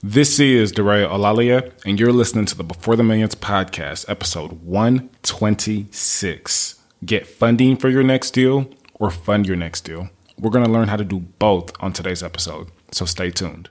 This is DeRay Olalaye, and you're listening to the Before the Millions podcast, episode 126. Get funding for your next deal or fund your next deal. We're going to learn how to do both on today's episode, so stay tuned.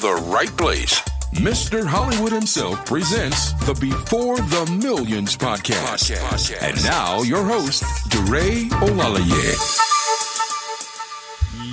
the right place. Mr. Hollywood himself presents the Before the Millions podcast. And now your host, DeRay Olalaye.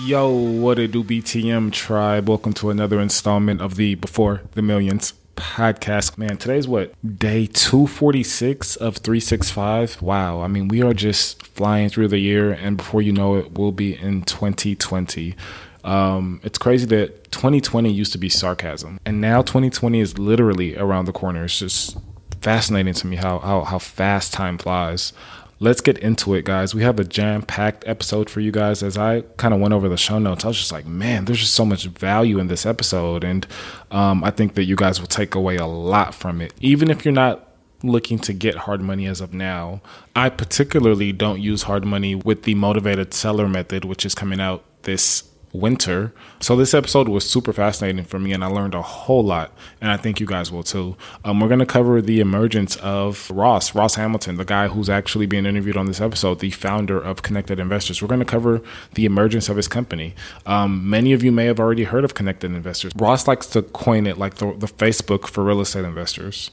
Yo, what it do, BTM tribe? Welcome to another installment of the Before the Millions podcast. Man, today's what? Day 246 of 365. Wow. I mean, we are just flying through the year, and before you know it, we'll be in 2020. Um, it's crazy that 2020 used to be sarcasm, and now 2020 is literally around the corner. It's just fascinating to me how how, how fast time flies. Let's get into it, guys. We have a jam packed episode for you guys. As I kind of went over the show notes, I was just like, man, there's just so much value in this episode. And um, I think that you guys will take away a lot from it. Even if you're not looking to get hard money as of now, I particularly don't use hard money with the motivated seller method, which is coming out this winter. So this episode was super fascinating for me, and I learned a whole lot, and I think you guys will too. Um, we're going to cover the emergence of Ross, Ross Hamilton, the guy who's actually being interviewed on this episode, the founder of Connected Investors. We're going to cover the emergence of his company. Um, many of you may have already heard of Connected Investors. Ross likes to coin it like the, the Facebook for real estate investors.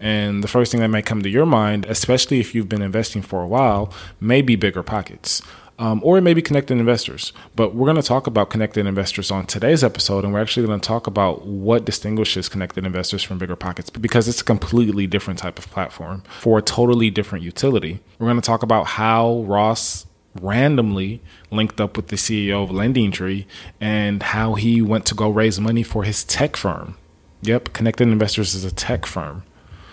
And the first thing that may come to your mind, especially if you've been investing for a while, may be bigger pockets um, or it may be connected investors. But we're going to talk about connected investors on today's episode, and we're actually going to talk about what distinguishes connected investors from bigger pockets because it's a completely different type of platform for a totally different utility. We're going to talk about how Ross randomly linked up with the CEO of Lending Tree and how he went to go raise money for his tech firm. Yep, Connected Investors is a tech firm.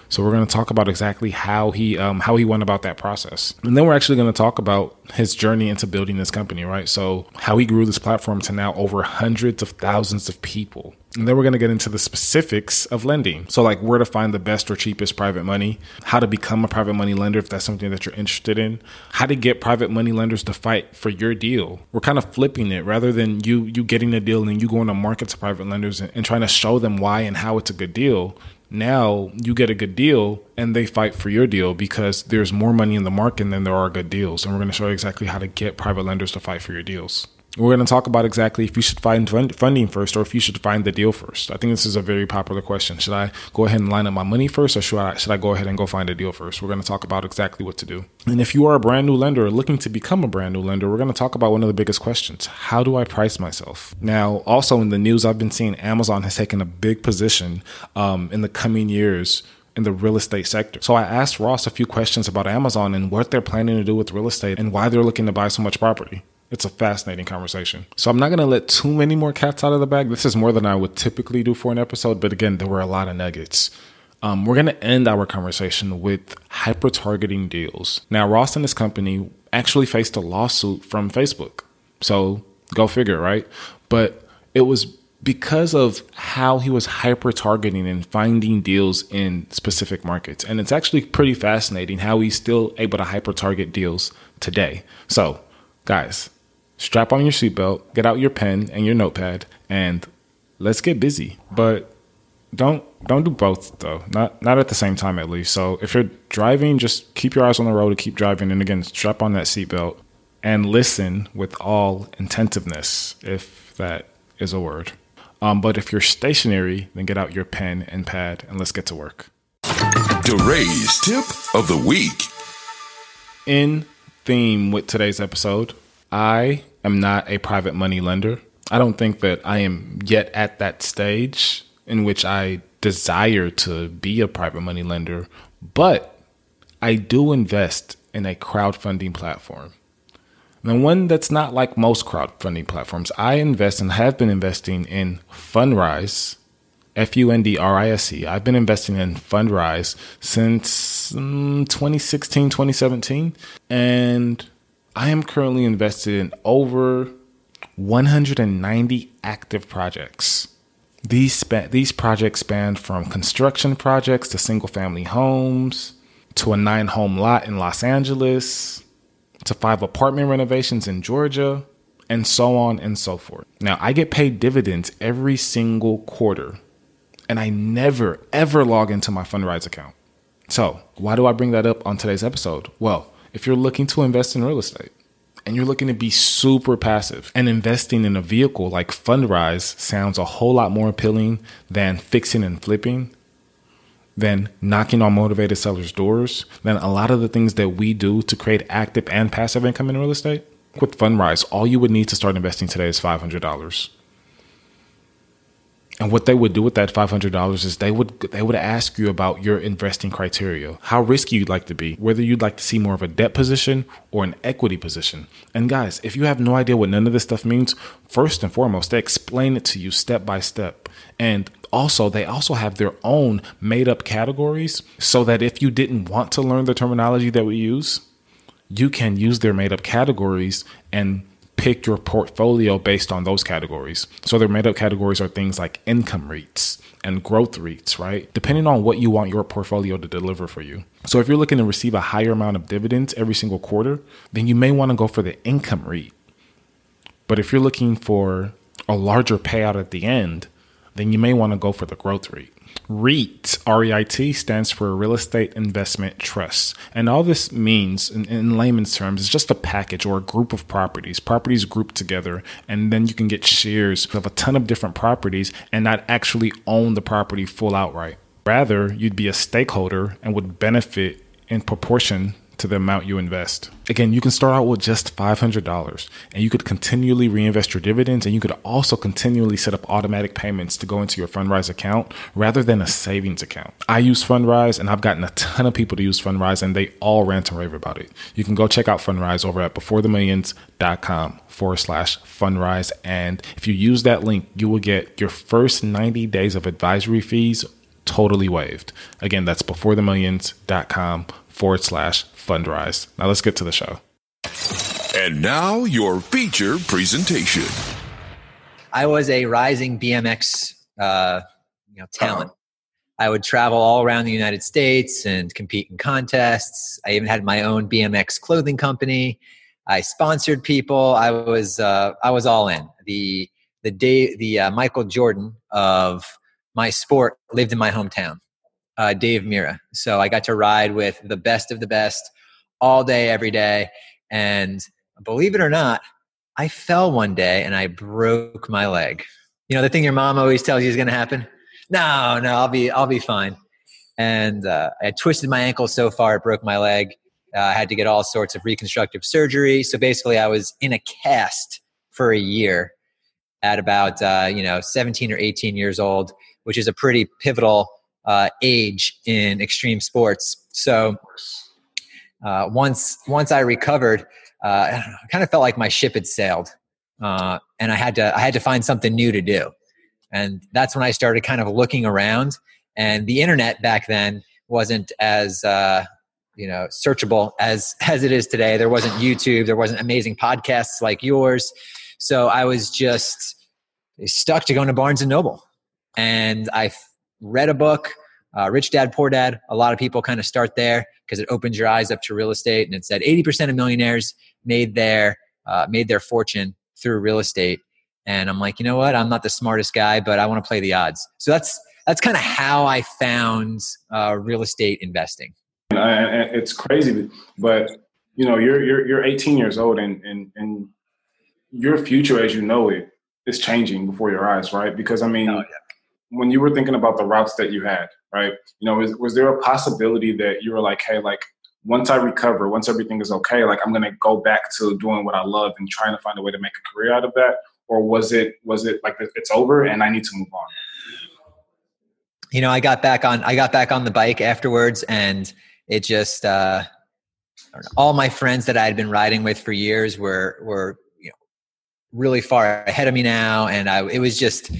So we're going to talk about exactly how he um, how he went about that process, and then we're actually going to talk about his journey into building this company, right? So how he grew this platform to now over hundreds of thousands of people. And then we're going to get into the specifics of lending. So, like where to find the best or cheapest private money, how to become a private money lender if that's something that you're interested in, how to get private money lenders to fight for your deal. We're kind of flipping it rather than you you getting a deal and you going to market to private lenders and, and trying to show them why and how it's a good deal now you get a good deal and they fight for your deal because there's more money in the market than there are good deals. And we're going to show you exactly how to get private lenders to fight for your deals. We're going to talk about exactly if you should find funding first or if you should find the deal first. I think this is a very popular question. Should I go ahead and line up my money first or should I, should I go ahead and go find a deal first? We're going to talk about exactly what to do. And if you are a brand new lender or looking to become a brand new lender, we're going to talk about one of the biggest questions. How do I price myself? Now, also in the news, I've been seeing Amazon has taken a big position um, in the coming years in the real estate sector. So I asked Ross a few questions about Amazon and what they're planning to do with real estate and why they're looking to buy so much property. It's a fascinating conversation. So I'm not going to let too many more cats out of the bag. This is more than I would typically do for an episode, but again, there were a lot of nuggets. Um, we're going to end our conversation with hyper targeting deals. Now, Ross and his company actually faced a lawsuit from Facebook. So go figure, right? But it was because of how he was hyper targeting and finding deals in specific markets. And it's actually pretty fascinating how he's still able to hyper target deals today. So, guys, strap on your seatbelt, get out your pen and your notepad, and let's get busy. But don't don't do both though. Not not at the same time at least. So if you're driving, just keep your eyes on the road and keep driving. And again, strap on that seatbelt and listen with all intentiveness, if that is a word. Um, but if you're stationary, then get out your pen and pad and let's get to work. DeRay's tip of the week. In theme with today's episode, I am not a private money lender. I don't think that I am yet at that stage in which I desire to be a private money lender, but I do invest in a crowdfunding platform. And one that's not like most crowdfunding platforms. I invest and have been investing in Fundrise, F U N D R I S E. I've been investing in Fundrise since um, 2016, 2017. And I am currently invested in over 190 active projects. These, these projects span from construction projects to single family homes to a nine home lot in Los Angeles to five apartment renovations in Georgia and so on and so forth. Now, I get paid dividends every single quarter and I never ever log into my Fundrise account. So, why do I bring that up on today's episode? Well, if you're looking to invest in real estate, and you're looking to be super passive and investing in a vehicle like Fundrise sounds a whole lot more appealing than fixing and flipping, than knocking on motivated sellers' doors, than a lot of the things that we do to create active and passive income in real estate. With Fundrise, all you would need to start investing today is $500. And what they would do with that five hundred dollars is they would they would ask you about your investing criteria, how risky you'd like to be, whether you'd like to see more of a debt position or an equity position. And guys, if you have no idea what none of this stuff means, first and foremost, they explain it to you step by step. And also, they also have their own made up categories so that if you didn't want to learn the terminology that we use, you can use their made up categories and pick your portfolio based on those categories. So their made up categories are things like income rates and growth rates, right? Depending on what you want your portfolio to deliver for you. So if you're looking to receive a higher amount of dividends every single quarter, then you may want to go for the income rate. But if you're looking for a larger payout at the end, then you may want to go for the growth REIT. REIT, R-E-I-T, stands for Real Estate Investment Trust. And all this means, in, in, layman's terms, is just a package or a group of properties, properties grouped together, and then you can get shares of a ton of different properties and not actually own the property full outright. Rather, you'd be a stakeholder and would benefit in proportion to the amount you invest. Again, you can start out with just $500 and you could continually reinvest your dividends and you could also continually set up automatic payments to go into your Fundrise account rather than a savings account. I use Fundrise and I've gotten a ton of people to use Fundrise and they all rant and rave about it. You can go check out Fundrise over at beforethemillions.com forward slash Fundrise. And if you use that link, you will get your first 90 days of advisory fees totally waived. Again, that's beforethemillions.com forward slash fundrise. Now let's get to the show. And now your feature presentation. I was a rising BMX uh, you know, talent. Uh-huh. I would travel all around the United States and compete in contests. I even had my own BMX clothing company. I sponsored people. I was uh, I was all in. The the day the uh, Michael Jordan of my sport lived in my hometown uh, Dave Mirra. So I got to ride with the best of the best all day, every day. And believe it or not, I fell one day and I broke my leg. You know, the thing your mom always tells you is going to happen? No, no, I'll be, I'll be fine. And uh, I twisted my ankle so far, it broke my leg. Uh, I had to get all sorts of reconstructive surgery. So basically, I was in a cast for a year at about, uh, you know, 17 or 18 years old, which is a pretty pivotal uh, age in extreme sports. So uh, once once I recovered, uh, I kind of felt like my ship had sailed, uh, and I had to I had to find something new to do, and that's when I started kind of looking around. And the internet back then wasn't as uh, you know searchable as as it is today. There wasn't YouTube. There wasn't amazing podcasts like yours. So I was just stuck to going to Barnes and Noble, and I read a book, uh, Rich Dad Poor Dad. A lot of people kind of start there because it opens your eyes up to real estate, and it said 80% of millionaires made their uh, made their fortune through real estate. And I'm like, you know what? I'm not the smartest guy, but I want to play the odds. So that's that's kind of how I found uh, real estate investing. it's crazy, but you know, you're you're you're 18 years old, and and and your future as you know it is changing before your eyes, right? Because I mean, Oh, yeah. When you were thinking about the routes that you had, right? You know, was, was there a possibility that you were like, hey, like once I recover, once everything is okay, like I'm gonna go back to doing what I love and trying to find a way to make a career out of that, or was it was it like it's over and I need to move on? you know, I got back on I got back on the bike afterwards and it just uh all my friends that I had been riding with for years were were you know really far ahead of me now and I it was just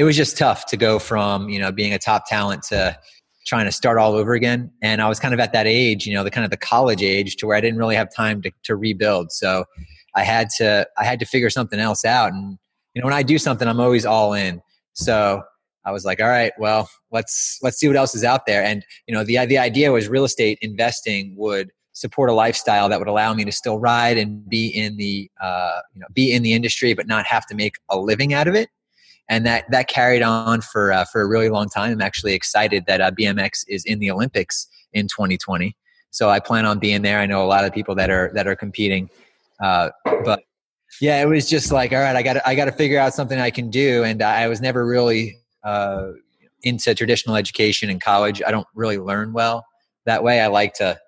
it was just tough to go from, you know, being a top talent to trying to start all over again and I was kind of at that age, you know, the kind of the college age to where I didn't really have time to to rebuild. So I had to I had to figure something else out and you know when I do something I'm always all in. So I was like, all right, well, let's let's see what else is out there. And you know, the the idea was real estate investing would support a lifestyle that would allow me to still ride and be in the uh, you know be in the industry, but not have to make a living out of it. And that that carried on for uh, for a really long time. I'm actually excited that uh, BMX is in the Olympics in 2020. So I plan on being there. I know a lot of people that are that are competing, uh, but yeah, it was just like, all right, I got I got to figure out something I can do. And I was never really uh, into traditional education in college. I don't really learn well that way. I like to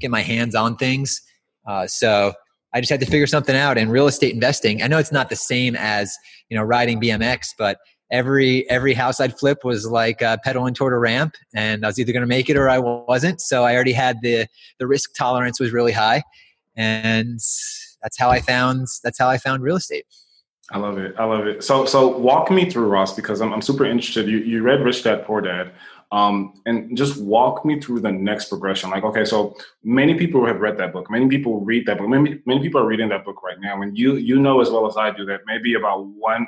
get my hands on things. Uh, so I just had to figure something out. And real estate investing, I know it's not the same as you know riding BMX, but every every house I'd flip was like uh, pedaling toward a ramp, and I was either going to make it or I wasn't. So I already had the the risk tolerance was really high, and that's how I found that's how I found real estate. I love it. I love it. So, so walk me through Ross because I'm, I'm super interested. You, you read Rich Dad Poor Dad, um, and just walk me through the next progression. Like, okay, so many people have read that book. Many people read that book. Many, many people are reading that book right now, and you you know as well as I do that maybe about one,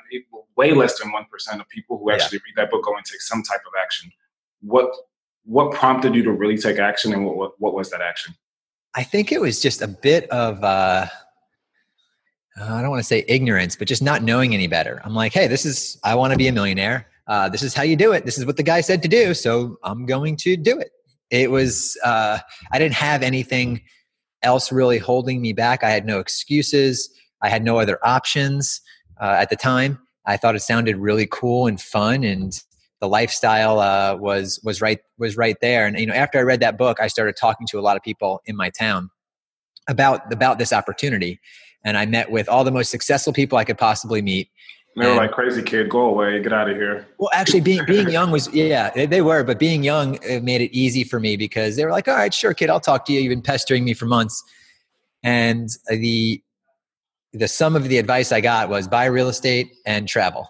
way less than one percent of people who actually yeah. read that book go and take some type of action. What what prompted you to really take action, and what what, what was that action? I think it was just a bit of. Uh I don't want to say ignorance, but just not knowing any better. I'm like, hey, this is, I want to be a millionaire. Uh, this is how you do it. This is what the guy said to do. So I'm going to do it. It was, uh, I didn't have anything else really holding me back. I had no excuses. I had no other options uh, at the time. I thought it sounded really cool and fun, and the lifestyle uh, was was right was right there. And you know, after I read that book, I started talking to a lot of people in my town about about this opportunity and I met with all the most successful people I could possibly meet. They were like, "Crazy kid, go away, get out of here." Well, actually, being being young was yeah, they were, but being young it made it easy for me because they were like, "All right, sure, kid, I'll talk to you. You've been pestering me for months," and the the sum of the advice I got was buy real estate and travel.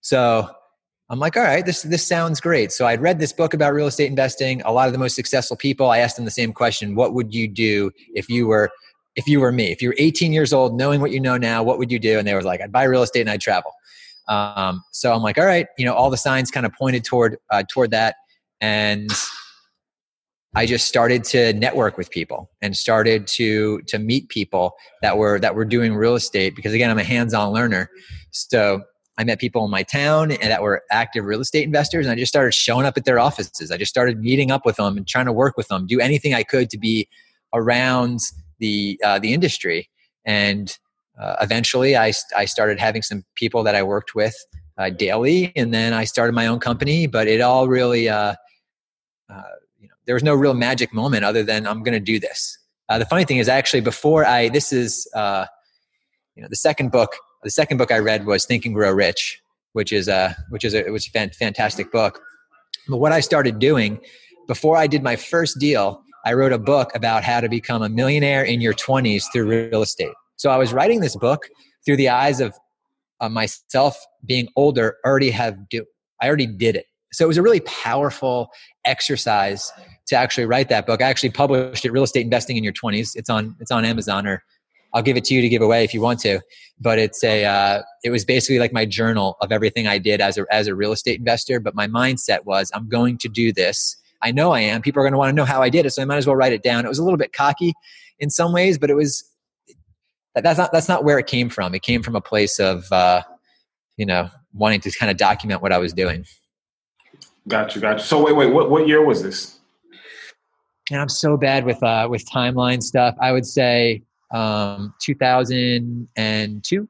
So I'm like, all right, this this sounds great. So I'd read this book about real estate investing. A lot of the most successful people, I asked them the same question: What would you do if you were if you were me, if you were 18 years old, knowing what you know now, what would you do? And they were like, I'd buy real estate and I'd travel. Um, so I'm like, all right, you know, all the signs kind of pointed toward uh, toward that, and I just started to network with people and started to to meet people that were that were doing real estate because again, I'm a hands-on learner. So I met people in my town and that were active real estate investors, and I just started showing up at their offices. I just started meeting up with them and trying to work with them, do anything I could to be around the uh, the industry. And uh, eventually, I I started having some people that I worked with uh, daily, and then I started my own company. But it all really, uh, uh, you know, there was no real magic moment other than I'm going to do this. Uh, the funny thing is, actually, before I this is you know the second book. The second book I read was Think and Grow Rich, which is a which is a it was a fantastic book. But what I started doing before I did my first deal I wrote a book about how to become a millionaire in your 20s through real estate. So I was writing this book through the eyes of uh, myself being older, already have do I already did it. So it was a really powerful exercise to actually write that book. I actually published it, Real Estate Investing in Your 20s. It's on it's on Amazon or I'll give it to you to give away if you want to. But it's a uh, it was basically like my journal of everything I did as a as a real estate investor. But my mindset was I'm going to do this I know I am. People are going to want to know how I did it, so I might as well write it down. It was a little bit cocky in some ways, but it was that's not that's not where it came from. It came from a place of uh, you know wanting to kind of document what I was doing. Got you, got you. So wait, wait, what what year was this? And I'm so bad with uh, with timeline stuff. I would say um, 2002.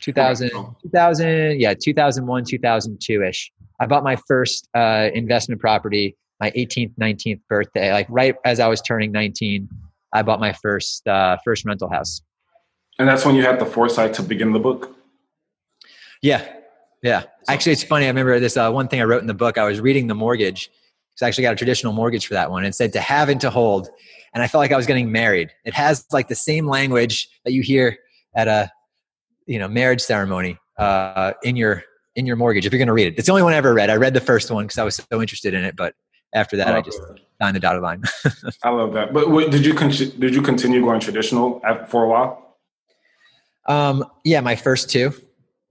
2000, 2000 yeah 2001 2002ish i bought my first uh, investment property my 18th 19th birthday like right as i was turning 19 i bought my first uh, first rental house. And that's when you had the foresight to begin the book. yeah yeah. Actually it's funny i remember this uh, one thing i wrote in the book i was reading the mortgage because i actually got a traditional mortgage for that one and it said to have and to hold and i felt like i was getting married. It has like the same language that you hear at a you know marriage ceremony uh, in your in your mortgage if you're going to read it. It's the only one i ever read. I read the first one because i was so interested in it but after that i just signed the dotted line I love that. But wait, did you con- did you continue going traditional for a while? Um, yeah, my first two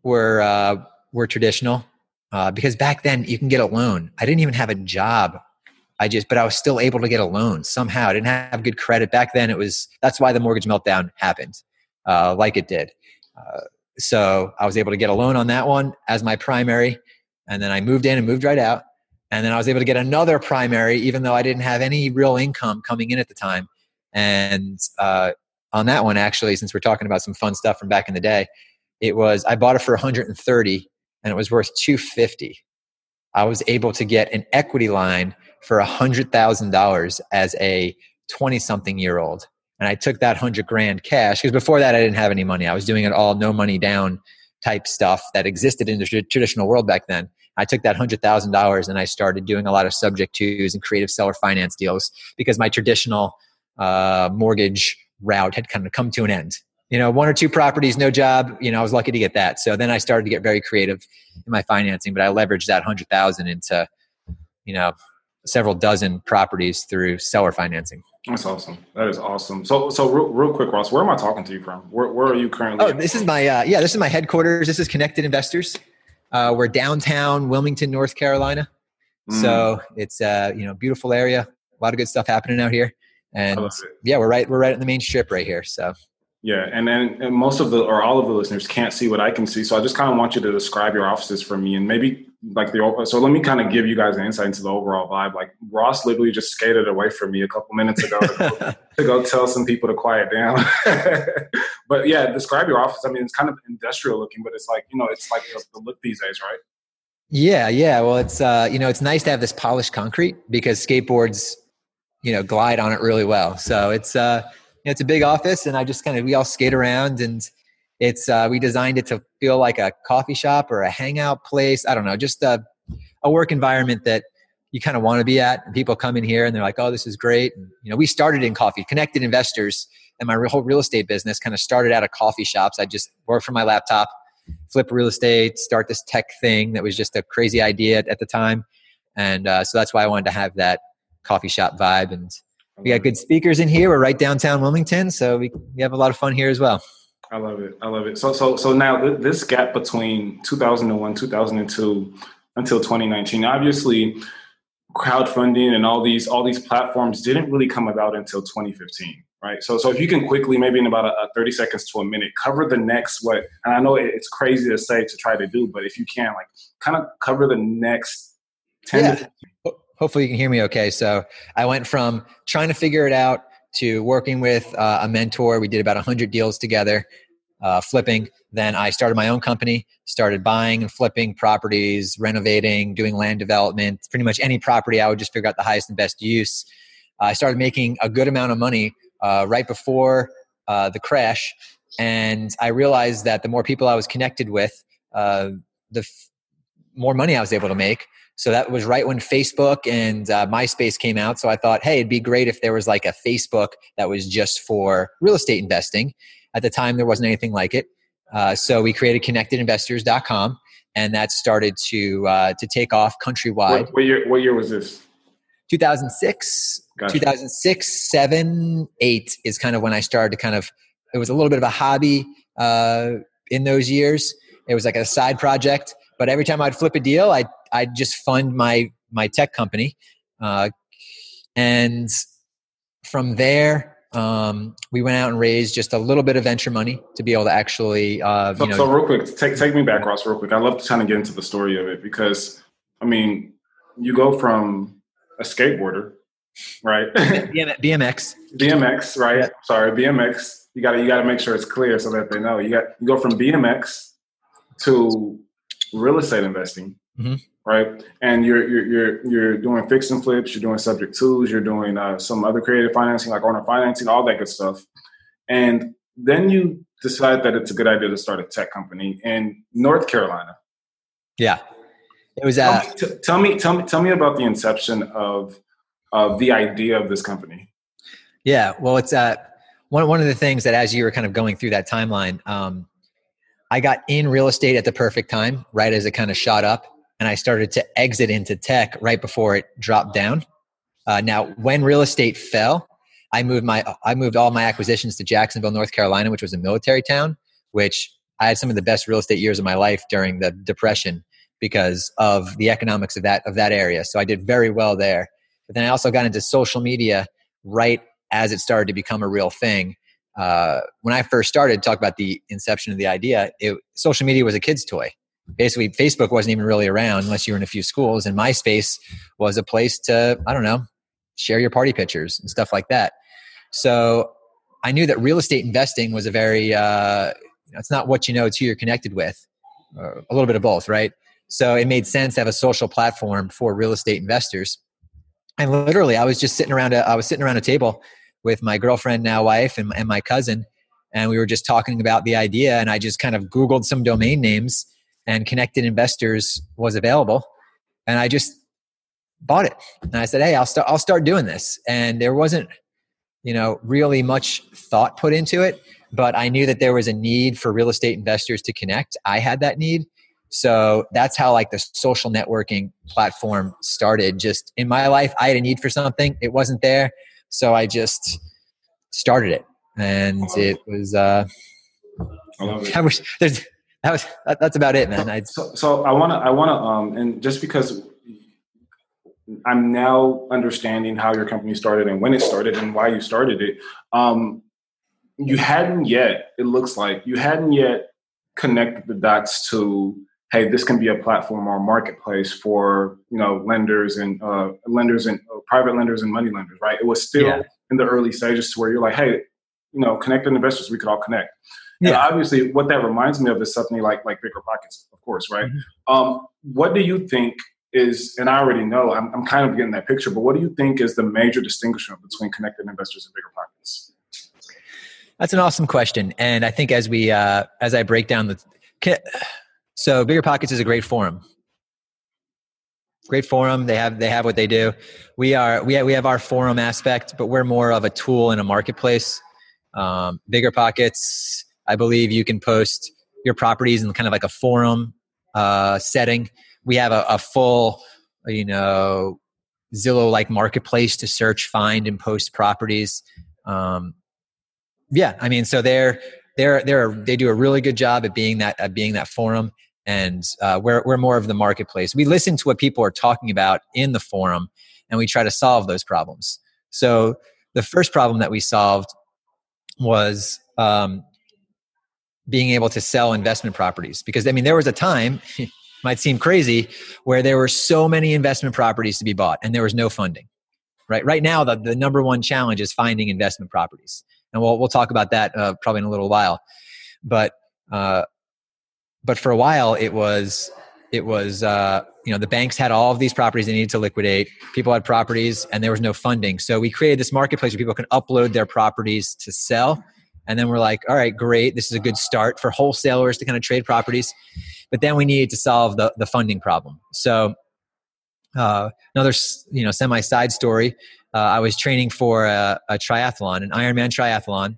were uh, were traditional uh, because back then you can get a loan. I didn't even have a job. I just, but I was still able to get a loan somehow. I didn't have good credit back then. It was that's why the mortgage meltdown happened, uh, like it did. Uh, so I was able to get a loan on that one as my primary, and then I moved in and moved right out. And then I was able to get another primary, even though I didn't have any real income coming in at the time. And uh, on that one actually since we're talking about some fun stuff from back in the day it was i bought it for 130 and it was worth 250 i was able to get an equity line for $100000 as a 20 something year old. And i took that 100 grand cash because before that i didn't have any money. I was doing it all no money down type stuff that existed in the traditional world back then i took that $100000 and i started doing a lot of subject twos and creative seller finance deals because my traditional uh, mortgage route had kind of come to an end. You know, one or two properties, no job. You know, I was lucky to get that. So then I started to get very creative in my financing, but I leveraged that hundred thousand into, you know, several dozen properties through seller financing. That's awesome. That is awesome. So, so real, real quick, Ross, where am I talking to you from? Where, where are you currently? Oh, this is my uh, yeah, this is my headquarters. This is Connected Investors. Uh, we're downtown Wilmington, North Carolina. Mm. So it's uh, you know beautiful area. A lot of good stuff happening out here. And yeah, we're right we're right in the main strip right here. So Yeah, and then and most of the or all of the listeners can't see what I can see, so I just kind of want you to describe your offices for me, and maybe like the so let me kind of give you guys an insight into the overall vibe. Like Ross literally just skated away from me a couple minutes ago to go, to go tell some people to quiet down. but yeah, describe your office. I mean, it's kind of industrial looking, but it's like you know, it's like the, the look these days, right? Yeah, yeah. Well, it's uh, you know, it's nice to have this polished concrete because skateboards, you know, glide on it really well. So it's uh, you know, it's a big office, and I just kind of we all skate around, and it's uh, we designed it to feel like a coffee shop or a hangout place. I don't know, just a a work environment that you kind of want to be at. And people come in here and they're like, "Oh, this is great." And, you know, we started in coffee. Connected Investors and my whole real estate business kind of started out of coffee shops. I just worked from my laptop flip real estate, start this tech thing that was just a crazy idea at, at the time. And uh, so that's why I wanted to have that coffee shop vibe. And we got good speakers in here. We're right downtown Wilmington, so we, we have a lot of fun here as well. I love it. I love it. So so so now th- this gap between 2001, 2002 until 2019, obviously crowdfunding and all these all these platforms didn't really come about until 2015 right so so if you can quickly maybe in about a, a 30 seconds to a minute cover the next what and i know it, it's crazy to say to try to do but if you can like kind of cover the next 10 Yeah. to Hopefully, you can hear me okay. So, I went from trying to figure it out to working with uh, a mentor. We did about 100 deals together, uh, flipping. Then I started my own company, started buying and flipping properties, renovating, doing land development, pretty much any property. I would just figure out the highest and best use. I started making a good amount of money uh, right before uh, the crash. And I realized that the more people I was connected with, uh, the f- more money I was able to make. So that was right when Facebook and uh, MySpace came out. So I thought, hey, it'd be great if there was like a Facebook that was just for real estate investing. At the time, there wasn't anything like it. Uh, so we created connectedinvestors.com and that started to uh, to take off countrywide. what, what year what year was this 2006, Gotcha. 2006, 7, 8 is kind of when I started to kind of, it was a little bit of a hobby uh, in those years. It was like a side project, but every time I'd flip a deal, I'd, I'd just fund my, my tech company. Uh, and from there, um, we went out and raised just a little bit of venture money to be able to actually, uh, So, you know, so real quick, take take me back, Ross, real quick. I love to kind of get into the story of it because, I mean, you go from a skateboarder, right? BMX. BMX, right? Yeah. Sorry, BMX. You got to you got to make sure it's clear so that they know. You got you go from BMX to real estate investing, mm-hmm. Right? And you're you're you're you're doing fix and flips, you're doing subject twos, you're doing uh, some other creative financing like owner financing, all that good stuff. And then you decide that it's a good idea to start a tech company in North Carolina. Yeah, it was. Uh, tell, me, tell me, tell me, tell me about the inception of of the idea of this company. Yeah, well, it's uh, one one of the things that as you were kind of going through that timeline, um, I got in real estate at the perfect time, right as it kind of shot up, and I started to exit into tech right before it dropped down. Uh, now, when real estate fell, I moved my I moved all my acquisitions to Jacksonville, North Carolina, which was a military town. Which I had some of the best real estate years of my life during the depression because of the economics of that of that area. So I did very well there. But then I also got into social media right as it started to become a real thing. Uh, when I first started, talk about the inception of the idea, it, social media was a kid's toy. Basically, Facebook wasn't even really around unless you were in a few schools, and MySpace was a place to, I don't know, share your party pictures and stuff like that. So I knew that real estate investing was a very, uh, it's not what you know, it's who you're connected with. Uh, a little bit of both, right? So it made sense to have a social platform for real estate investors. And literally, I was just sitting around a, I was sitting around a table with my girlfriend, now wife, and, and my cousin, and we were just talking about the idea. And I just kind of Googled some domain names, and Connected Investors was available, and I just bought it. And I said, "Hey, I'll start. I'll start doing this." And there wasn't, you know, really much thought put into it, but I knew that there was a need for real estate investors to connect. I had that need, so that's how like the social networking platform started. Just in my life, I had a need for something. It wasn't there. So I just started it. And it was, uh, I. I wish there's, that was, that, that's about it, man. So, so I want to, I want to, um, and just because I'm now understanding how your company started and when it started and why you started it. Um, you hadn't yet, it looks like, you hadn't yet connected the dots to hey, this can be a platform or a marketplace for you know lenders and uh, lenders and uh, private lenders and money lenders, right? It was still yeah. in the early stages to where you're like, hey, you know, connected investors, we could all connect. Yeah. And obviously, what that reminds me of is something like like bigger pockets, of course, right? Mm-hmm. Um, what do you think is, and I already know, I'm, I'm kind of getting that picture, but what do you think is the major distinction between connected investors and bigger pockets? That's an awesome question, and I think as we uh, as I break down the kit, so Bigger Pockets is a great forum. Great forum. They have they have what they do. We are we have, we have our forum aspect, but we're more of a tool in a marketplace. Um, Bigger Pockets, I believe you can post your properties in kind of like a forum uh, setting. We have a, a full, you know, Zillow like marketplace to search, find, and post properties. Um, yeah, I mean, so they're they're they're they do a really good job at being that at being that forum and uh, we're, we're more of the marketplace we listen to what people are talking about in the forum and we try to solve those problems so the first problem that we solved was um, being able to sell investment properties because i mean there was a time might seem crazy where there were so many investment properties to be bought and there was no funding right? Right now the, the number one challenge is finding investment properties. And we'll, we'll talk about that uh, probably in a little while. But uh, but for a while it was it was uh, you know the banks had all of these properties they needed to liquidate. People had properties and there was no funding. So we created this marketplace where people can upload their properties to sell and then we're like all right great. This is a good start for wholesalers to kind of trade properties. But then we needed to solve the, the funding problem. So uh, another you know semi side story uh, i was training for a, a, triathlon an ironman triathlon.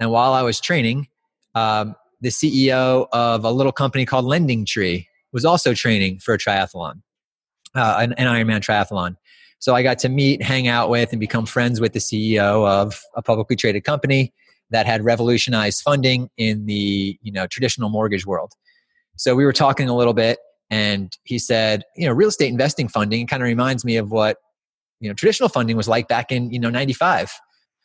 And while i was training um, the CEO of a little company called Lending Tree, was also training for a triathlon, uh, an, an Ironman triathlon. So I got to meet, hang out with, and become friends with the CEO of a publicly traded company that had revolutionized funding in the you know traditional mortgage world. So we were talking a little bit, and he said, you know, real estate investing funding kind of reminds me of what you know traditional funding was like back in you know '95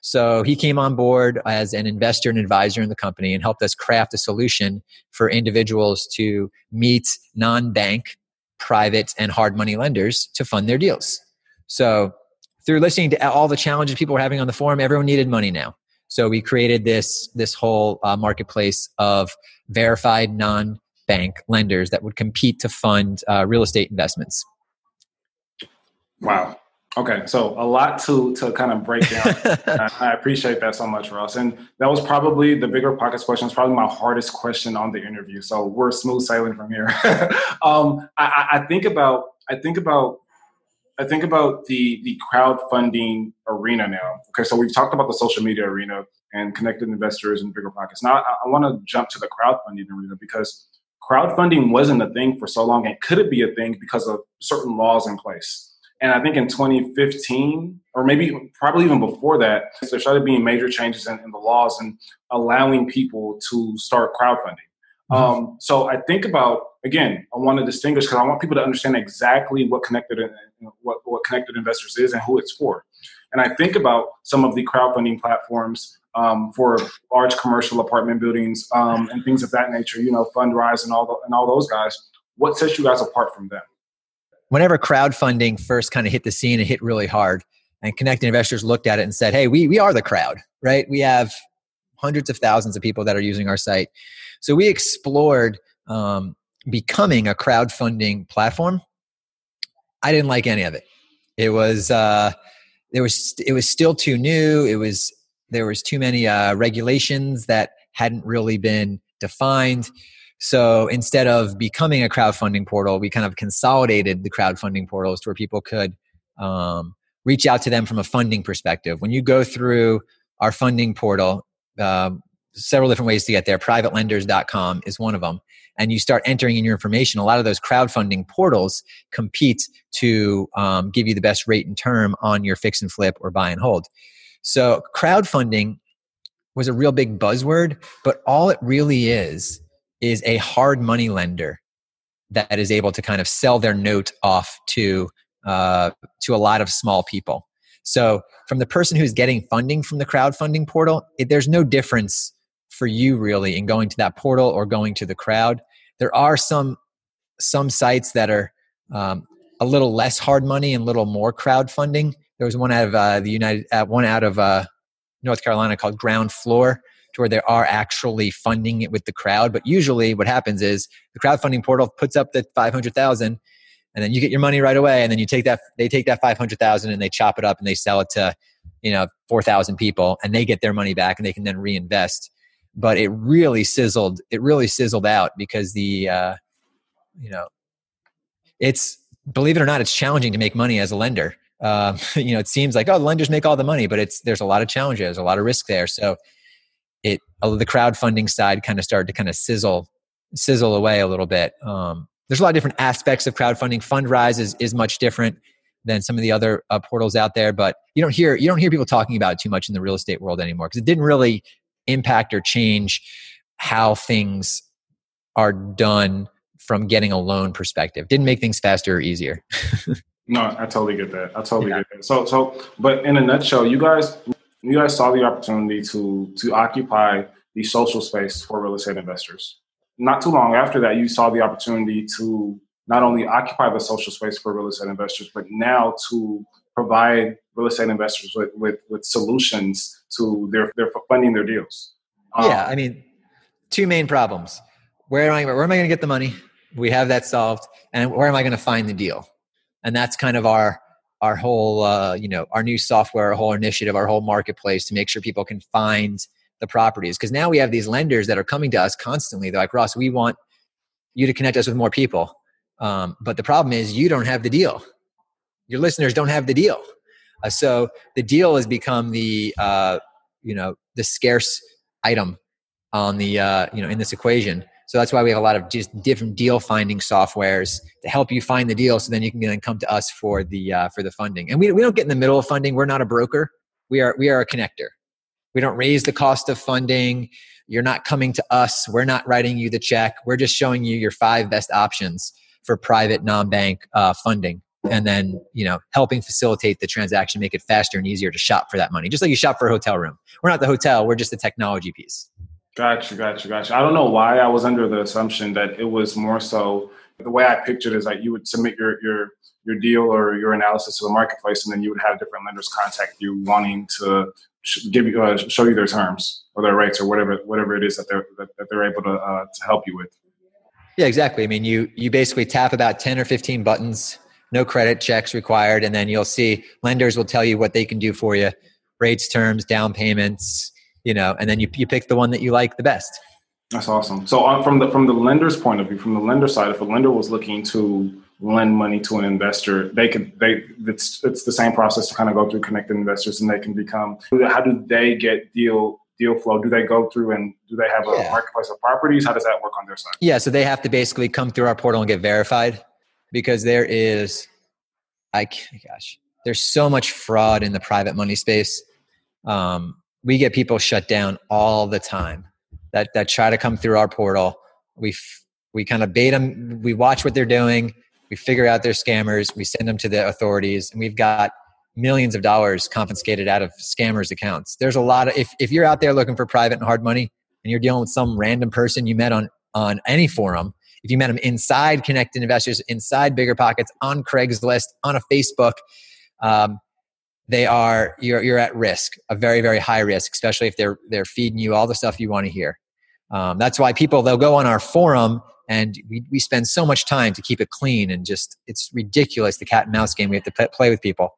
so he came on board as an investor and advisor in the company and helped us craft a solution for individuals to meet non bank, private, and hard money lenders to fund their deals. So through listening to all the challenges people were having on the forum, everyone needed money now. So we created this, this whole uh, marketplace of verified non bank lenders that would compete to fund uh, real estate investments. Wow. Okay, so a lot to to kind of break down. I appreciate that so much, Ross. And that was probably the bigger pockets question. It's probably my hardest question on the interview. So we're smooth sailing from here. um, I, I think about I think about I think about the the crowdfunding arena now. Okay, so we've talked about the social media arena and connected investors and bigger pockets. Now I, I want to jump to the crowdfunding arena because crowdfunding wasn't a thing for so long, and could it be a thing because of certain laws in place? And I think in 2015, or maybe probably even before that, there started being major changes in, in the laws and allowing people to start crowdfunding. Mm-hmm. Um, so I think about again, I want to distinguish because I want people to understand exactly what connected what, what connected investors is and who it's for. And I think about some of the crowdfunding platforms um, for large commercial apartment buildings um, and things of that nature. You know, Fundrise and all the, and all those guys. What sets you guys apart from them? whenever crowdfunding first kind of hit the scene, it hit really hard. And connected investors looked at it and said, hey, we, we are the crowd, right? We have hundreds of thousands of people that are using our site. So we explored um, becoming a crowdfunding platform. I didn't like any of it. It was uh, it was it was still too new. It was there was too many uh, regulations that hadn't really been defined. So instead of becoming a crowdfunding portal, we kind of consolidated the crowdfunding portals to where people could um, reach out to them from a funding perspective. When you go through our funding portal, uh, several different ways to get there. Privatelenders.com is one of them. And you start entering in your information. A lot of those crowdfunding portals compete to um, give you the best rate and term on your fix and flip or buy and hold. So crowdfunding was a real big buzzword, but all it really is is a hard money lender that is able to kind of sell their note off to uh, to a lot of small people. So from the person who's getting funding from the crowdfunding portal, it, there's no difference for you really in going to that portal or going to the crowd. There are some some sites that are um, a little less hard money and a little more crowdfunding. There was one out of uh, the United, uh, one out of uh, North Carolina called Ground Floor, to where they are actually funding it with the crowd. But usually, what happens is the crowdfunding portal puts up the five hundred thousand, and then you get your money right away, and then you take that they take that five hundred thousand and they chop it up and they sell it to you know four thousand people, and they get their money back and they can then reinvest. But it really sizzled. It really sizzled out because the uh, you know it's believe it or not, it's challenging to make money as a lender. Um, you know, it seems like oh, lenders make all the money, but it's there's a lot of challenges, a lot of risk there. So it the crowdfunding side kind of started to kind of sizzle sizzle away a little bit. Um, there's a lot of different aspects of crowdfunding. Fundrise is, is much different than some of the other uh, portals out there, but you don't hear you don't hear people talking about it too much in the real estate world anymore because it didn't really impact or change how things are done from getting a loan perspective. Didn't make things faster or easier. no, I totally get that. I totally yeah. get that. So so but in a nutshell, you guys you guys saw the opportunity to to occupy the social space for real estate investors. Not too long after that, you saw the opportunity to not only occupy the social space for real estate investors, but now to provide real estate investors with with, with solutions to their their funding their deals. Um, yeah, I mean, two main problems. Where am I? Where am I going to get the money? We have that solved, and where am I going to find the deal? And that's kind of our our whole uh, you know our new software our whole initiative our whole marketplace to make sure people can find the properties because now we have these lenders that are coming to us constantly they're like ross we want you to connect us with more people um, but the problem is you don't have the deal your listeners don't have the deal uh, so the deal has become the uh, you know the scarce item on the uh, you know in this equation so that's why we have a lot of just different deal finding softwares to help you find the deal. So then you can then come to us for the uh, for the funding. And we we don't get in the middle of funding. We're not a broker. We are we are a connector. We don't raise the cost of funding. You're not coming to us. We're not writing you the check. We're just showing you your five best options for private non-bank uh, funding and then you know helping facilitate the transaction make it faster and easier to shop for that money just like you shop for a hotel room we're not the hotel we're just the technology piece Gotcha, gotcha, gotcha. I don't know why I was under the assumption that it was more so the way I pictured is like you would submit your your your deal or your analysis to the marketplace, and then you would have different lenders contact you wanting to give you uh, show you their terms or their rates or whatever whatever it is that they're that, that they're able to uh, to help you with. Yeah, exactly. I mean, you you basically tap about ten or fifteen buttons, no credit checks required, and then you'll see lenders will tell you what they can do for you, rates, terms, down payments, you know, and then you you pick the one that you like the best. That's awesome. So uh, from the from the lender's point of view, from the lender side, if a lender was looking to lend money to an investor, they could they it's it's the same process to kind of go through connected investors, and they can become. How do they get deal deal flow? Do they go through and do they have a yeah. marketplace of properties? How does that work on their side? Yeah, so they have to basically come through our portal and get verified because there is, I gosh, there's so much fraud in the private money space. Um, we get people shut down all the time that that try to come through our portal. We we kind of bait them. We watch what they're doing. We figure out they're scammers. We send them to the authorities, and we've got millions of dollars confiscated out of scammers' accounts. There's a lot of if if you're out there looking for private and hard money, and you're dealing with some random person you met on on any forum, if you met them inside Connected Investors, inside Bigger Pockets, on Craigslist, on a Facebook, um, they are you're you're at risk, a very very high risk, especially if they're they're feeding you all the stuff you want to hear. Um, that's why people they'll go on our forum and we, we spend so much time to keep it clean and just it's ridiculous the cat and mouse game we have to play with people.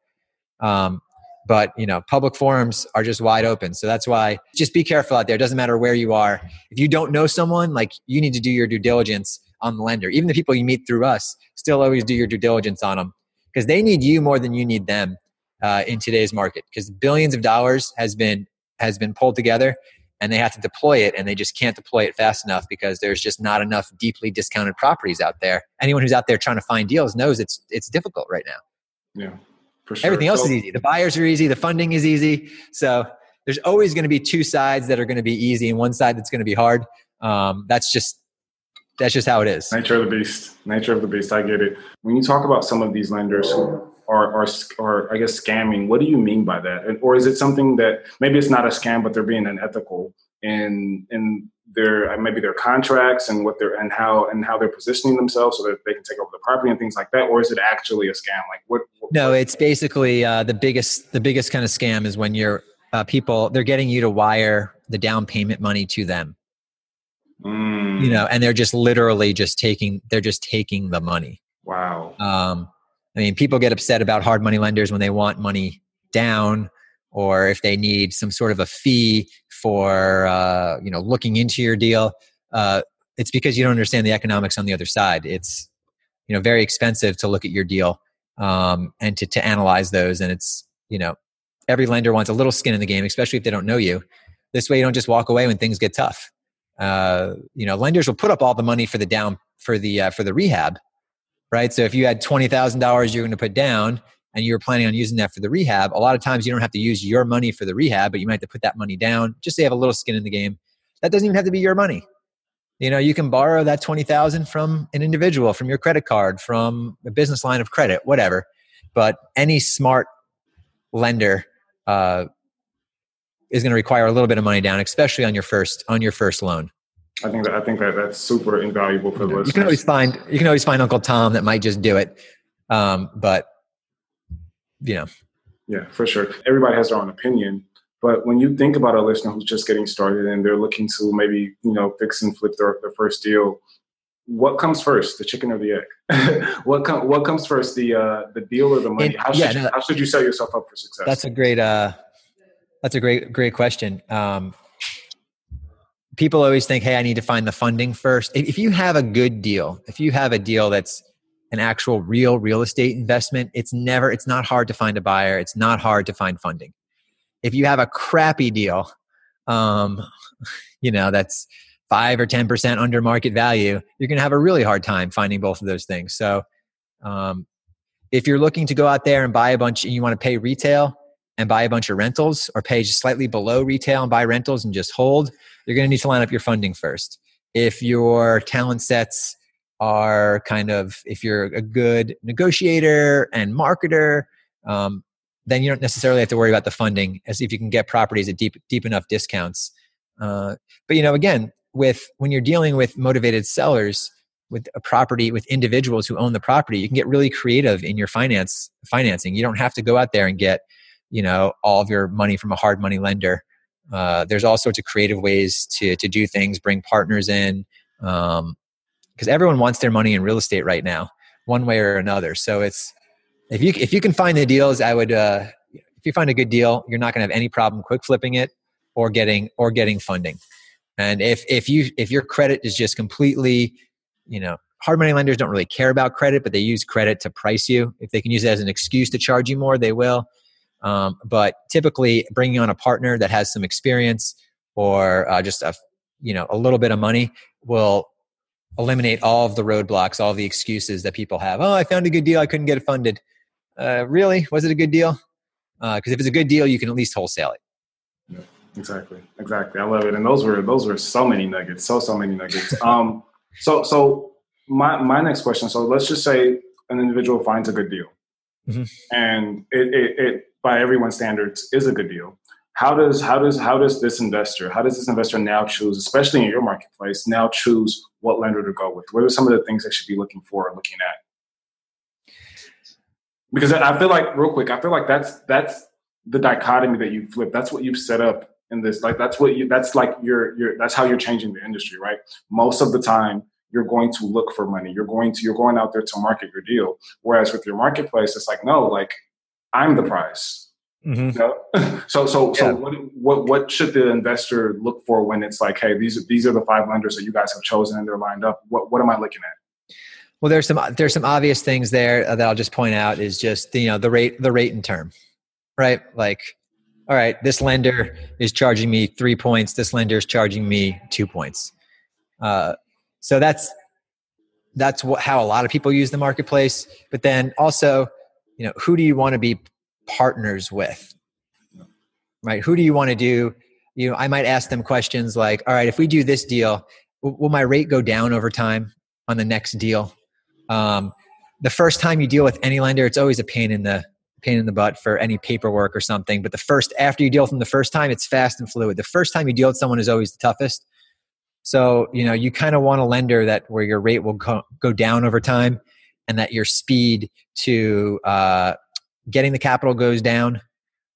Um, but you know public forums are just wide open. So that's why just be careful out there. It doesn't matter where you are. If you don't know someone like you need to do your due diligence on the lender. Even the people you meet through us still always do your due diligence on them because they need you more than you need them uh, in today's market. Because billions of dollars has been has been pulled together and they have to deploy it and they just can't deploy it fast enough because there's just not enough deeply discounted properties out there. Anyone who's out there trying to find deals knows it's it's difficult right now. Yeah for sure. Everything else so, is easy. The buyers are easy. The funding is easy. So there's always going to be two sides that are going to be easy and one side that's going to be hard. Um, that's just that's just how it is nature of the beast nature of the beast i get it when you talk about some of these lenders who are, are, are I guess scamming. What do you mean by that? And, or is it something that maybe it's not a scam, but they're being unethical in in their maybe their contracts and what they're and how and how they're positioning themselves so that they can take over the property and things like that? Or is it actually a scam? Like what? what no, it's basically uh, the biggest the biggest kind of scam is when you're uh, people they're getting you to wire the down payment money to them. Mm. You know, and they're just literally just taking they're just taking the money. Wow. Um, I mean, people get upset about hard money lenders when they want money down or if they need some sort of a fee for uh, you know looking into your deal. Uh, it's because you don't understand the economics on the other side. It's you know very expensive to look at your deal um, and to, to analyze those. And it's you know every lender wants a little skin in the game, especially if they don't know you. This way, you don't just walk away when things get tough. Uh, you know, lenders will put up all the money for the down for the uh, for the rehab, right? So if you had $20,000 you're going to put down and you're planning on using that for the rehab, a lot of times you don't have to use your money for the rehab, but you might have to put that money down just to have a little skin in the game. That doesn't even have to be your money. You know, you can borrow that 20,000 from an individual, from your credit card, from a business line of credit, whatever. But any smart lender uh, is going to require a little bit of money down, especially on your first on your first loan. I think that I think that that's super invaluable for the listeners. You can always find you can always find Uncle Tom that might just do it, um, but you know. Yeah, for sure. Everybody has their own opinion, but when you think about a listener who's just getting started and they're looking to maybe you know fix and flip their, their first deal, what comes first, the chicken or the egg? what com- what comes first, the uh, the deal or the money? how should yeah, you, no, how should you set yourself up for success? That's a great uh, that's a great great question. Um, people always think, hey, I need to find the funding first. If you have a good deal, if you have a deal that's an actual real real estate investment, it's never, it's not hard to find a buyer. It's not hard to find funding. If you have a crappy deal, um, you know, that's five or 10% under market value, you're going to have a really hard time finding both of those things. So, um, if you're looking to go out there and buy a bunch and you want to pay retail, and buy a bunch of rentals or pay just slightly below retail and buy rentals and just hold, you're going to need to line up your funding first. If your talent sets are kind of, if you're a good negotiator and marketer, um, then you don't necessarily have to worry about the funding as if you can get properties at deep, deep enough discounts. Uh, but you know, again, with when you're dealing with motivated sellers, with a property with individuals who own the property, you can get really creative in your finance financing. You don't have to go out there and get you know all of your money from a hard money lender uh, there's all sorts of creative ways to to do things bring partners in because um, everyone wants their money in real estate right now, one way or another. So it's if you if you can find the deals, I would. Uh, if you find a good deal, you're not going to have any problem quick flipping it or getting or getting funding. And if if you if your credit is just completely, you know, hard money lenders don't really care about credit, but they use credit to price you. If they can use it as an excuse to charge you more, they will. Um, but typically, bringing on a partner that has some experience or uh, just a you know a little bit of money will eliminate all of the roadblocks, all the excuses that people have. Oh, I found a good deal, I couldn't get it funded. Uh, really? Was it a good deal? Because uh, if it's a good deal, you can at least wholesale it. Yeah, exactly, exactly. I love it, and those were those were so many nuggets, so so many nuggets. um, so so my my next question. So let's just say an individual finds a good deal, mm-hmm. and it, it, it by everyone's standards is a good deal. How does how does how does this investor how does this investor now choose especially in your marketplace now choose what lender to go with? What are some of the things they should be looking for or looking at? Because i feel like real quick i feel like that's that's the dichotomy that you flip. That's what you've set up in this like that's what you that's like your your that's how you're changing the industry right? Most of the time you're going to look for money. You're going to you're going out there to market your deal. Whereas with your marketplace it's like no like i'm the prize Mm-hmm. so so yeah. so what, what what should the investor look for when it's like, hey, these are these are the five lenders that you guys have chosen and they're lined up. What what am I looking at? Well, there's some there's some obvious things there that I'll just point out is just you know the rate the rate and term, right? Like, all right, this lender is charging me three points. This lender is charging me two points. Uh, so that's that's what, how a lot of people use the marketplace. But then also, you know, who do you want to be partners with? Right who do you want to do? You know i might ask them questions like all right if we do this deal will my rate go down over time on the next deal? Um, the first time you deal with any lender it's always a pain in the pain in the butt for any paperwork or something but the first after you deal with them the first time it's fast and fluid. The first time you deal with someone is always the toughest. So you know you kind of want a lender that where your rate will go, go down over time and that your speed to uh, getting the capital goes down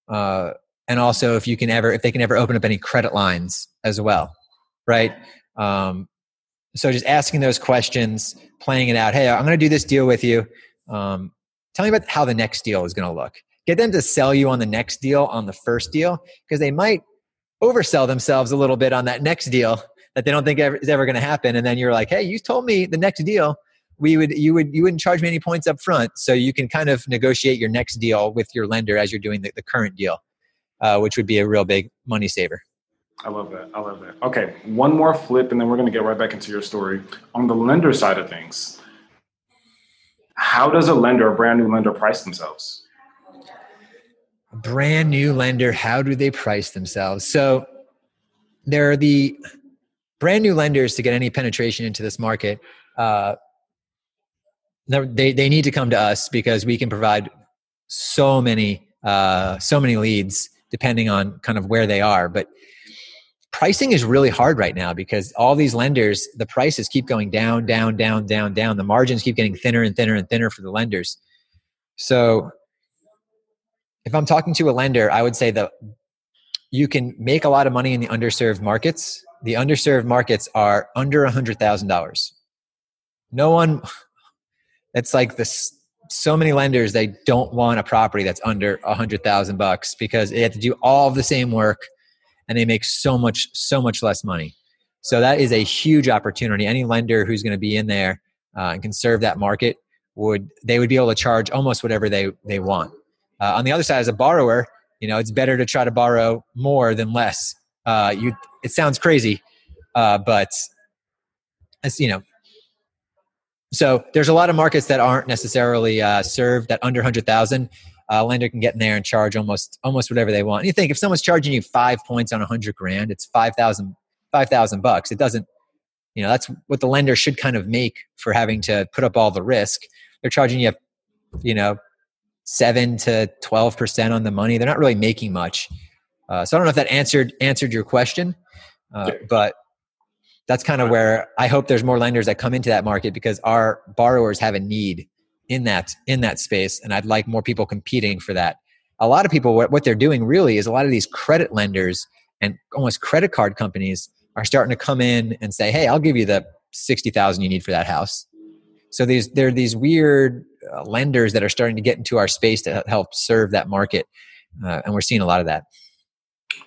uh, and also if you can ever if they can ever open up any credit lines as well right? Um, so just asking those questions playing it out hey i'm going to do this deal with you um, tell me about how the next deal is going to look. Get them to sell you on the next deal on the first deal because they might oversell themselves a little bit on that next deal that they don't think is ever going to happen and then you're like hey you told me the next deal we would you would you wouldn't charge me any points up front so you can kind of negotiate your next deal with your lender as you're doing the, the current deal uh, which would be a real big money saver. I love that. I love that. Okay one more flip and then we're going to get right back into your story. On the lender side of things how does a lender a brand new lender price themselves? A brand new lender how do they price themselves? So there are the brand new lenders to get any penetration into this market uh, they they need to come to us because we can provide so many uh, so many leads depending on kind of where they are. But pricing is really hard right now because all these lenders, the prices keep going down, down, down, down, down. The margins keep getting thinner and thinner and thinner for the lenders. So if I'm talking to a lender, I would say that you can make a lot of money in the underserved markets. The underserved markets are under a hundred thousand dollars. No one it's like this so many lenders they don't want a property that's under a hundred thousand bucks because they have to do all the same work and they make so much so much less money. So that is a huge opportunity. Any lender who's going to be in there uh, and can serve that market would they would be able to charge almost whatever they they want. Uh, on the other side as a borrower you know it's better to try to borrow more than less. Uh, you it sounds crazy uh, but as you know so there's a lot of markets that aren't necessarily uh, served at under 100,000. A uh, lender can get in there and charge almost almost whatever they want. And you think if someone's charging you five points on a hundred grand, it's 5,000 5,000 bucks. It doesn't, you know, that's what the lender should kind of make for having to put up all the risk. They're charging you, you know, seven to 12% on the money. They're not really making much. Uh, so I don't know if that answered answered your question, uh, but that's kind of where I hope there's more lenders that come into that market because our borrowers have a need in that in that space, and I'd like more people competing for that. A lot of people, what, what they're doing really is a lot of these credit lenders and almost credit card companies are starting to come in and say, "Hey, I'll give you the sixty thousand you need for that house. So these there are these weird uh, lenders that are starting to get into our space to help serve that market, uh, and we're seeing a lot of that.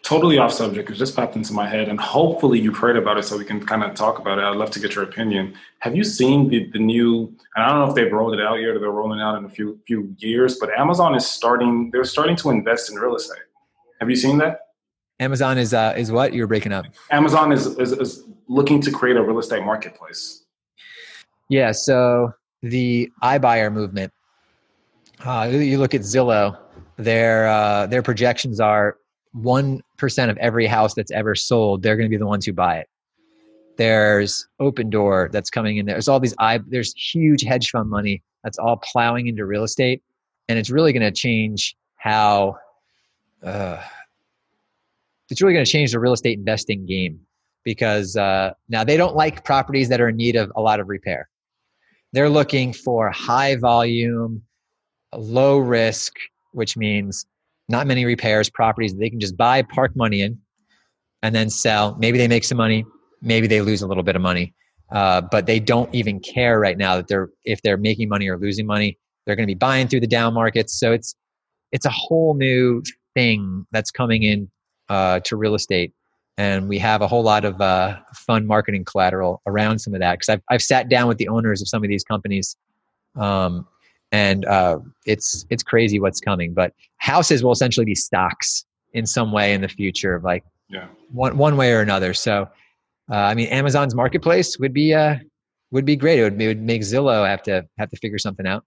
Totally off subject. It just popped into my head, and hopefully you've heard about it, so we can kind of talk about it. I'd love to get your opinion. Have you seen the, the new? And I don't know if they've rolled it out yet, or they're rolling out in a few few years. But Amazon is starting. They're starting to invest in real estate. Have you seen that? Amazon is uh, is what you're breaking up. Amazon is, is is looking to create a real estate marketplace. Yeah. So the iBuyer movement. Uh, you look at Zillow. Their uh, their projections are one percent of every house that's ever sold. They're going to be the ones who buy it. There's Opendoor that's coming in. There's all these i. There's huge hedge fund money that's all plowing into real estate, and it's really going to change how. Uh, it's really going to change the real estate investing game because uh, now they don't like properties that are in need of a lot of repair. They're looking for high volume, low risk, which means not many repairs, properties they can just buy, park money in, and then sell. Maybe they make some money, maybe they lose a little bit of money, uh, but they don't even care right now that they're if they're making money or losing money. They're going to be buying through the down markets, so it's it's a whole new thing that's coming in uh, to real estate. And we have a whole lot of uh, fun marketing collateral around some of that because I've, I've sat down with the owners of some of these companies, um, and uh, it's it's crazy what's coming. But houses will essentially be stocks in some way in the future, of like yeah. one one way or another. So, uh, I mean, Amazon's marketplace would be uh, would be great. It would, it would make Zillow have to have to figure something out.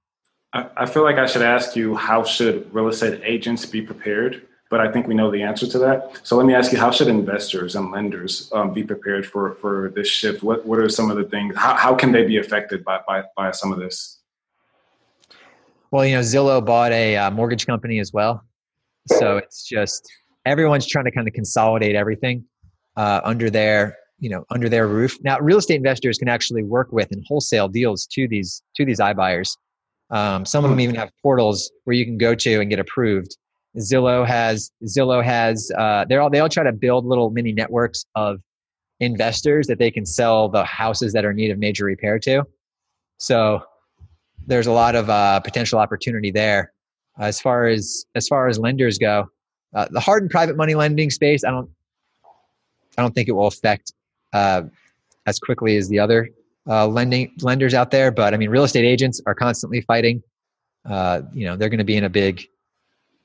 I, I feel like I should ask you how should real estate agents be prepared but I think we know the answer to that. So let me ask you: How should investors and lenders um, be prepared for for this shift? What what are some of the things? How how can they be affected by by, by some of this? Well, you know, Zillow bought a uh, mortgage company as well, so it's just everyone's trying to kind of consolidate everything uh, under their you know under their roof. Now, real estate investors can actually work with and wholesale deals to these to these iBuyers. Um, some of them even have portals where you can go to and get approved Zillow has Zillow has uh, they all they all try to build little mini networks of investors that they can sell the houses that are in need of major repair to. So there's a lot of uh, potential opportunity there. As far as as far as lenders go, uh, the hard and private money lending space, I don't I don't think it will affect uh, as quickly as the other uh, lending lenders out there. But I mean, real estate agents are constantly fighting. Uh, you know, they're going to be in a big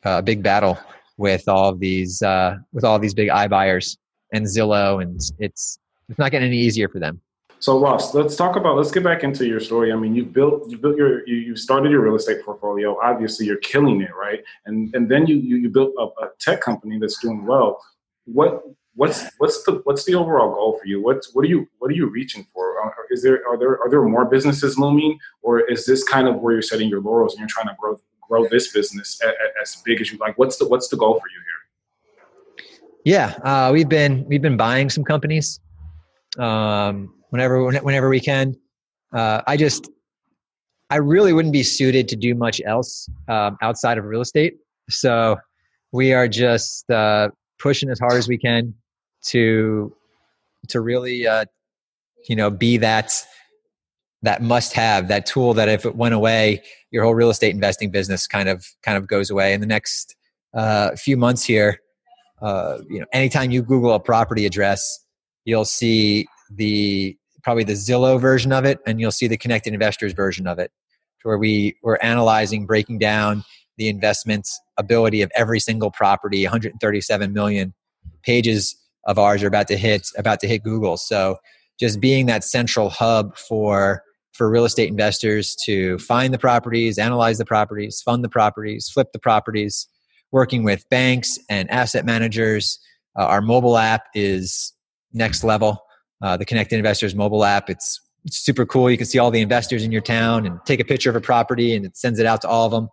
a big battle with all of these uh, with all of these big iBuyers and Zillow, and it's it's not getting any easier for them. So Ross, let's talk about let's get back into your story. I mean, you've built you built your you, you started your real estate portfolio. Obviously, you're killing it, right? And and then you you, you built a, a tech company that's doing well. What what's what's the what's the overall goal for you? What's what are you what are you reaching for? Is there are there are there more businesses looming, or is this kind of where you're setting your laurels and you're trying to grow grow this business as big as you like? What's the what's the goal for you here? Yeah, uh, we've been we've been buying some companies um, whenever whenever we can. Uh, I just I really wouldn't be suited to do much else um, outside of real estate. So we are just uh, pushing as hard as we can to to really uh, you know be that that must have that tool that if it went away your whole real estate investing business kind of kind of goes away in the next uh, few months here uh, you know anytime you google a property address you'll see the probably the zillow version of it and you'll see the connected investors version of it where we were analyzing breaking down the investments ability of every single property 137 million pages of ours are about to hit about to hit google so just being that central hub for for real estate investors to find the properties, analyze the properties, fund the properties, flip the properties, working with banks and asset managers. Uh, our mobile app is next level. Uh, the Connect Investors mobile app, it's, it's super cool. You can see all the investors in your town and take a picture of a property and it sends it out to all of them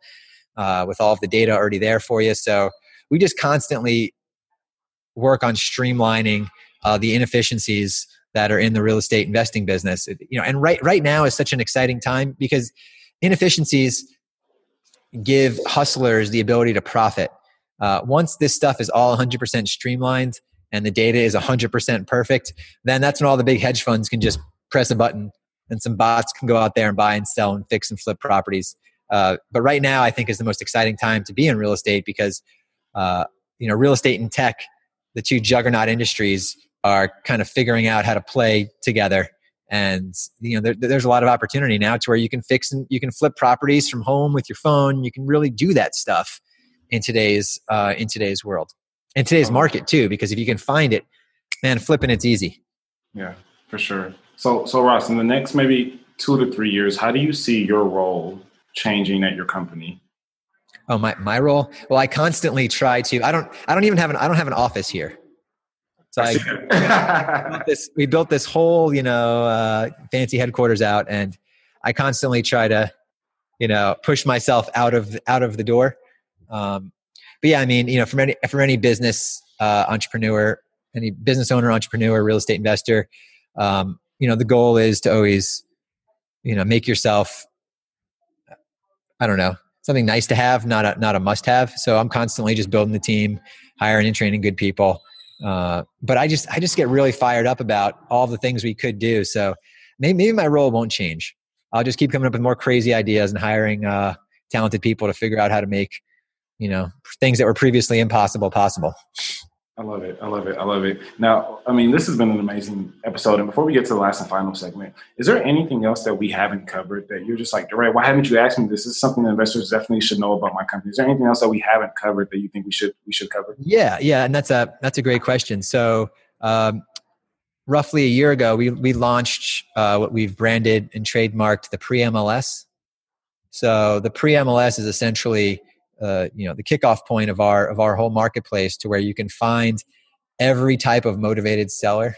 uh, with all of the data already there for you. So we just constantly work on streamlining uh, the inefficiencies that are in the real estate investing business. You know, and right right now is such an exciting time because inefficiencies give hustlers the ability to profit. Uh, once this stuff is all 100% streamlined and the data is 100% perfect, then that's when all the big hedge funds can just press a button and some bots can go out there and buy and sell and fix and flip properties. Uh, but right now, I think is the most exciting time to be in real estate because uh, you know real estate and tech, the two juggernaut industries, are kind of figuring out how to play together. And you know, there, there's a lot of opportunity now to where you can fix and you can flip properties from home with your phone. You can really do that stuff in today's uh, in today's world, in today's market too. Because if you can find it, man, flipping it's easy. Yeah, for sure. So, so Ross, in the next maybe two to three years, how do you see your role changing at your company? Oh, my, my role? Well, I constantly try to, I don't, I don't even have an, I don't have an office here. So I, I built this, we built this whole, you know, uh, fancy headquarters out and I constantly try to, you know, push myself out of, out of the door. Um, but yeah, I mean, you know, from any, from any business, uh, entrepreneur, any business owner, entrepreneur, real estate investor, um, you know, the goal is to always, you know, make yourself I don't know, something nice to have, not a not a must have. So I'm constantly just building the team, hiring and training good people. Uh, but I just I just get really fired up about all the things we could do. So maybe, maybe my role won't change. I'll just keep coming up with more crazy ideas and hiring uh, talented people to figure out how to make you know things that were previously impossible possible. I love it. I love it. I love it. Now, I mean, this has been an amazing episode. And before we get to the last and final segment, is there anything else that we haven't covered that you're just like, right, why haven't you asked me this? This is something that investors definitely should know about my company. Is there anything else that we haven't covered that you think we should we should cover? Yeah, yeah, and that's a that's a great question. So, um, roughly a year ago, we we launched uh, what we've branded and trademarked the pre MLS. So the pre MLS is essentially uh, you know the kickoff point of our of our whole marketplace to where you can find every type of motivated seller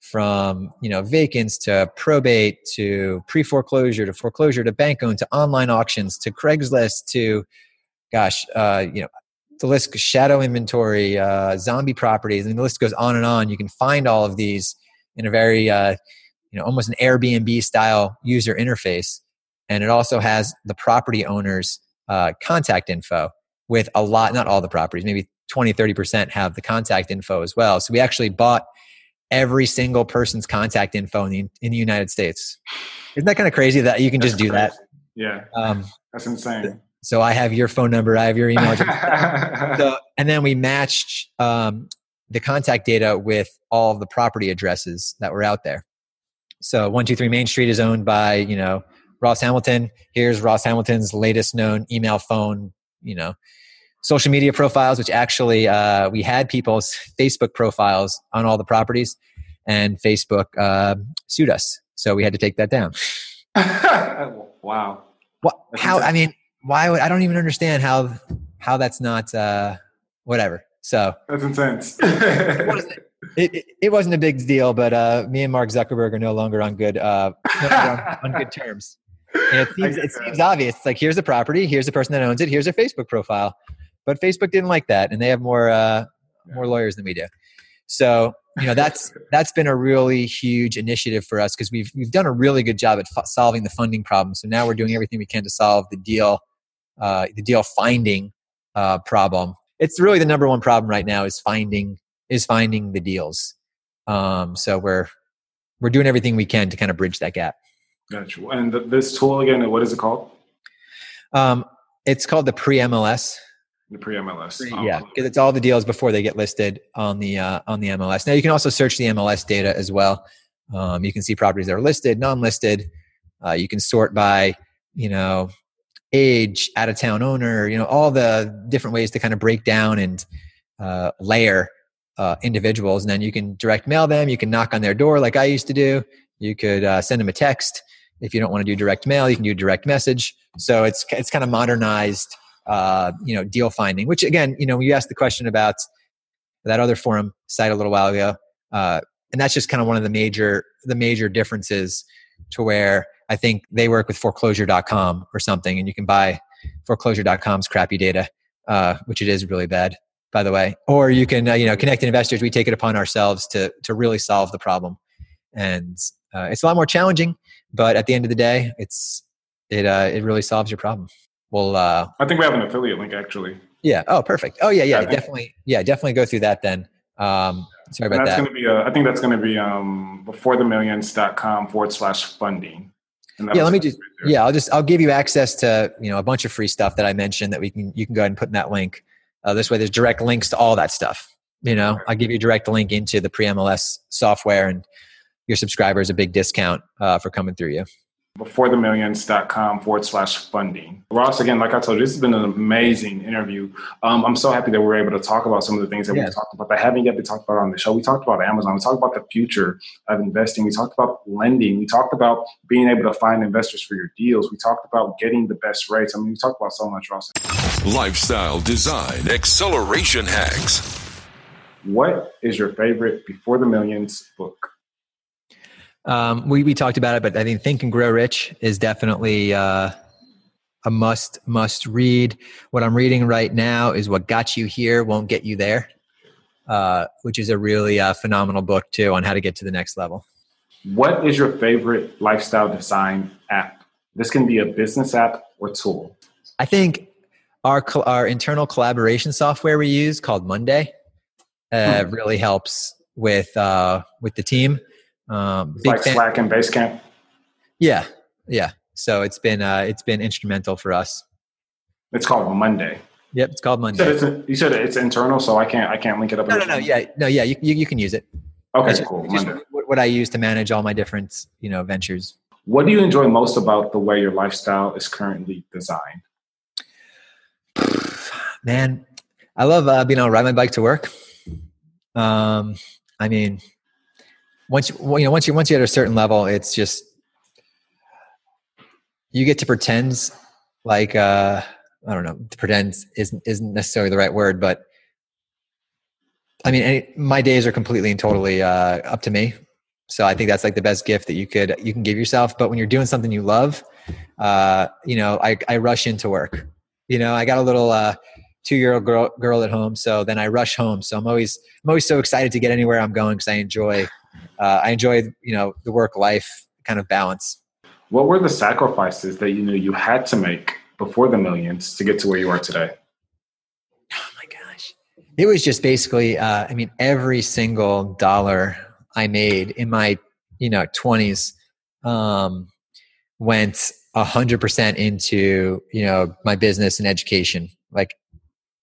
from you know vacants to probate to pre foreclosure to foreclosure to bank owned to online auctions to Craigslist to gosh uh, you know the list shadow inventory uh, zombie properties I and mean, the list goes on and on. You can find all of these in a very uh, you know almost an Airbnb style user interface. And it also has the property owners uh, contact info with a lot, not all the properties, maybe 20, 30% have the contact info as well. So we actually bought every single person's contact info in the, in the United States. Isn't that kind of crazy that you can That's just do crazy. that? Yeah. Um, That's insane. So I have your phone number, I have your email so, and then we matched um, the contact data with all of the property addresses that were out there. So 123 Main Street is owned by, you know, Ross Hamilton. Here's Ross Hamilton's latest known email, phone, you know, social media profiles, which actually uh, we had people's Facebook profiles on all the properties, and Facebook uh, sued us, so we had to take that down. wow. What? How? I mean, why would I don't even understand how how that's not uh, whatever. So that's intense. it, wasn't, it, it, it, wasn't a big deal, but uh, me and Mark Zuckerberg are no longer on good uh, on, on good terms. And it seems, it seems obvious. It's like here's the property, here's the person that owns it, here's their Facebook profile. But Facebook didn't like that, and they have more uh, more lawyers than we do. So you know that's that's been a really huge initiative for us because we've we've done a really good job at f- solving the funding problem. So now we're doing everything we can to solve the deal uh, the deal finding uh, problem. It's really the number one problem right now is finding is finding the deals. Um, so we're we're doing everything we can to kind of bridge that gap. Gotcha. And the, this tool again, what is it called? Um, it's called the pre MLS. The pre MLS. Oh, yeah, because it's all the deals before they get listed on the uh, on the MLS. Now you can also search the MLS data as well. Um, you can see properties that are listed, non-listed. Uh, you can sort by you know age, out of town owner. You know all the different ways to kind of break down and uh, layer uh, individuals, and then you can direct mail them. You can knock on their door like I used to do. You could uh, send them a text. If you don't want to do direct mail, you can do direct message. So it's it's kind of modernized, uh, you know, deal finding. Which again, you know, you asked the question about that other forum site a little while ago, uh, and that's just kind of one of the major the major differences to where I think they work with foreclosure.com or something, and you can buy foreclosure.com's crappy data, uh, which it is really bad, by the way. Or you can, uh, you know, connect investors. We take it upon ourselves to to really solve the problem, and uh, it's a lot more challenging but at the end of the day, it's it uh, it really solves your problem. Well, uh, I think we have an affiliate link actually. Yeah. Oh, perfect. Oh, yeah, yeah. definitely. Yeah, definitely go through that then. Um, sorry about that's that. going to be, uh, I think that's going to be um, beforethemillions.com forward slash funding. Yeah, let me just right yeah, I'll just I'll give you access to you know a bunch of free stuff that I mentioned that we can you can go ahead and put in that link. Uh, this way, there's direct links to all that stuff. You know, I'll give you a direct link into the pre MLS software, and your subscribers a big discount uh, for coming through you. beforethemillions.com forward slash funding. Ross, again, like I told you, this has been an amazing interview. Um, I'm so happy that we're able to talk about some of the things that Yeah. we've talked about that haven't yet been talked about on the show. We talked about Amazon. We talked about the future of investing. We talked about lending. We talked about being able to find investors for your deals. We talked about getting the best rates. I mean, we talked about so much, Ross. Lifestyle design acceleration hacks. What is your favorite Before the Millions book? Um, we we talked about it, but I think Think and Grow Rich is definitely uh, a must must read. What I'm reading right now is What Got You Here Won't Get You There, uh, which is a really uh, phenomenal book too on how to get to the next level. What is your favorite lifestyle design app? This can be a business app or tool. I think our our internal collaboration software we use called Monday uh, really helps with uh, with the team. Um, like fan- Slack and Basecamp. yeah, yeah. So it's been uh, it's been instrumental for us. It's called Monday. Yep, it's called You Monday. said it's, you said it's internal, so I can't I can't link it up. No, no, no. Yeah, no, yeah. You you, you can use it. Okay, just- cool. Monday. what, what I use to manage all my different you know ventures. What do you enjoy most about the way your lifestyle is currently designed? Man, I love uh, being able to ride my bike to work. Um, I mean, once you, you know, once you once you at a certain level, it's just you get to pretend like uh, I don't know. Pretend isn't isn't necessarily the right word, but I mean, any, my days are completely and totally uh, up to me. So I think that's like the best gift that you could you can give yourself. But when you're doing something you love, uh, you know, I, I rush into work. You know, I got a little uh, two year old girl girl at home, so then I rush home. So I'm always I'm always so excited to get anywhere I'm going because I enjoy uh, I enjoy you know the work life kind of balance. What were the sacrifices that you knew you had to make before the millions to get to where you are today? Oh my gosh, it was just basically uh, I mean every single dollar I made in my you know 20s um, went a hundred percent into you know my business and education like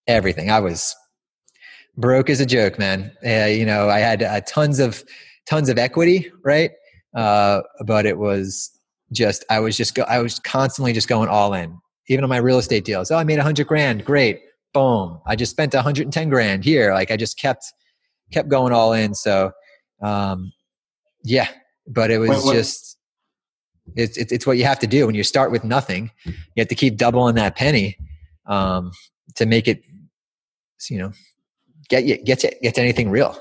everything i was broke as a joke man uh, you know i had uh, tons of tons of equity right? Uh, but it was just i was just go, i was constantly just going all in. Even on my real estate deals oh i made a hundred grand great boom. I just spent a 110 grand here. Like i just kept kept going all in. So um yeah but it was When- when- just it's, it's it's what you have to do when you start with nothing. You have to keep doubling that penny um, to make it, you know, get you get to get to anything real.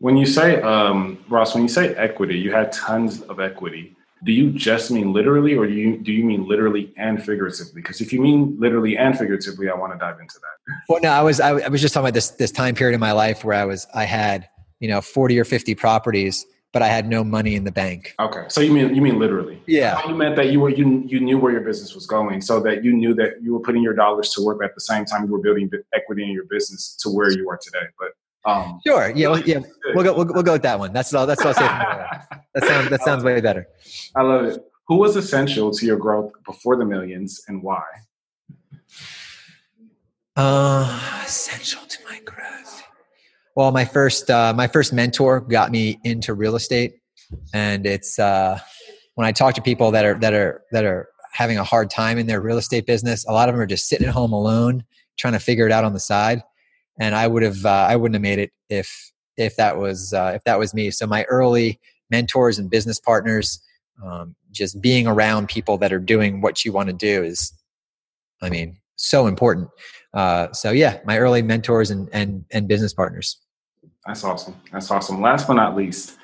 When you say um, Ross, when you say equity, you had tons of equity. Do you just mean literally, or do you do you mean literally and figuratively? Because if you mean literally and figuratively, I want to dive into that. Well, no, I was I, I was just talking about this this time period in my life where I was I had you know forty or fifty properties, but I had no money in the bank. Okay, so you mean you mean literally? Yeah. You meant that you were you you knew where your business was going, so that you knew that you were putting your dollars to work at the same time you were building equity in your business to where you are today. But um, Sure. Yeah. Well, yeah. We'll go. We'll, we'll go with that one. That's all. That's all. I'll say from now on. That sounds. That sounds way better. I love it. Who was essential to your growth before the millions, and why? Uh, essential to my growth. Well, my first uh, my first mentor got me into real estate, and it's uh, when I talk to people that are that are that are having a hard time in their real estate business. A lot of them are just sitting at home alone, trying to figure it out on the side. And I would have uh, I wouldn't have made it if if that was uh, if that was me. So my early mentors and business partners, um, just being around people that are doing what you want to do is, I mean, so important. Uh, so yeah, my early mentors and and and business partners. That's awesome. That's awesome. Last but not least,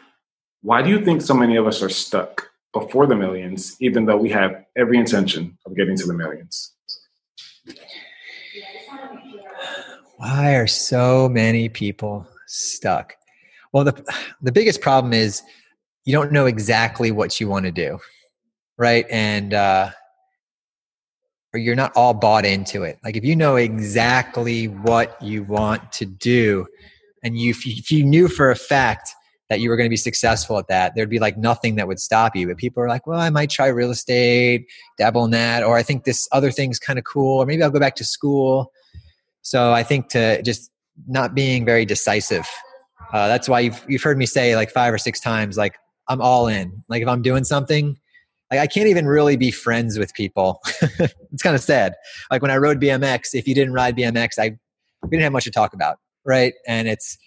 why do you think so many of us are stuck before the millions, even though we have every intention of getting to the millions? Why are so many people stuck? Well, the the biggest problem is you don't know exactly what you want to do, right? And uh, or you're not all bought into it. Like if you know exactly what you want to do, and you if you knew for a fact that you were going to be successful at that, there'd be like nothing that would stop you. But people are like, well, I might try real estate, dabble in that, or I think this other thing's kind of cool, or maybe I'll go back to school. So I think to just not being very decisive. Uh, that's why you've, you've heard me say like five or six times, like I'm all in. Like if I'm doing something, like I can't even really be friends with people. it's kind of sad. Like when I rode BMX, if you didn't ride BMX, I we didn't have much to talk about, right? And it's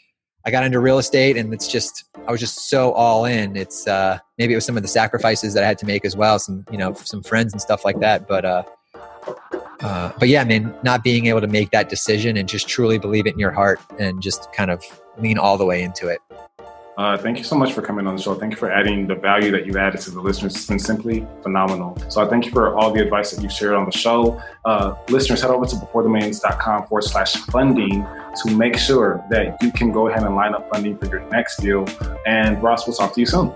I got into real estate and it's just I was just so all in. It's uh, maybe it was some of the sacrifices that I had to make as well, some you know some friends and stuff like that. But uh, uh, but yeah, I mean, not being able to make that decision and just truly believe it in your heart and just kind of lean all the way into it. Uh, thank you so much for coming on the show. Thank you for adding the value that you've added to the listeners. It's been simply phenomenal. So I thank you for all the advice that you've shared on the show. Uh, listeners, head over to beforethemillions.com forward slash funding to make sure that you can go ahead and line up funding for your next deal. And Ross, we'll talk to you soon.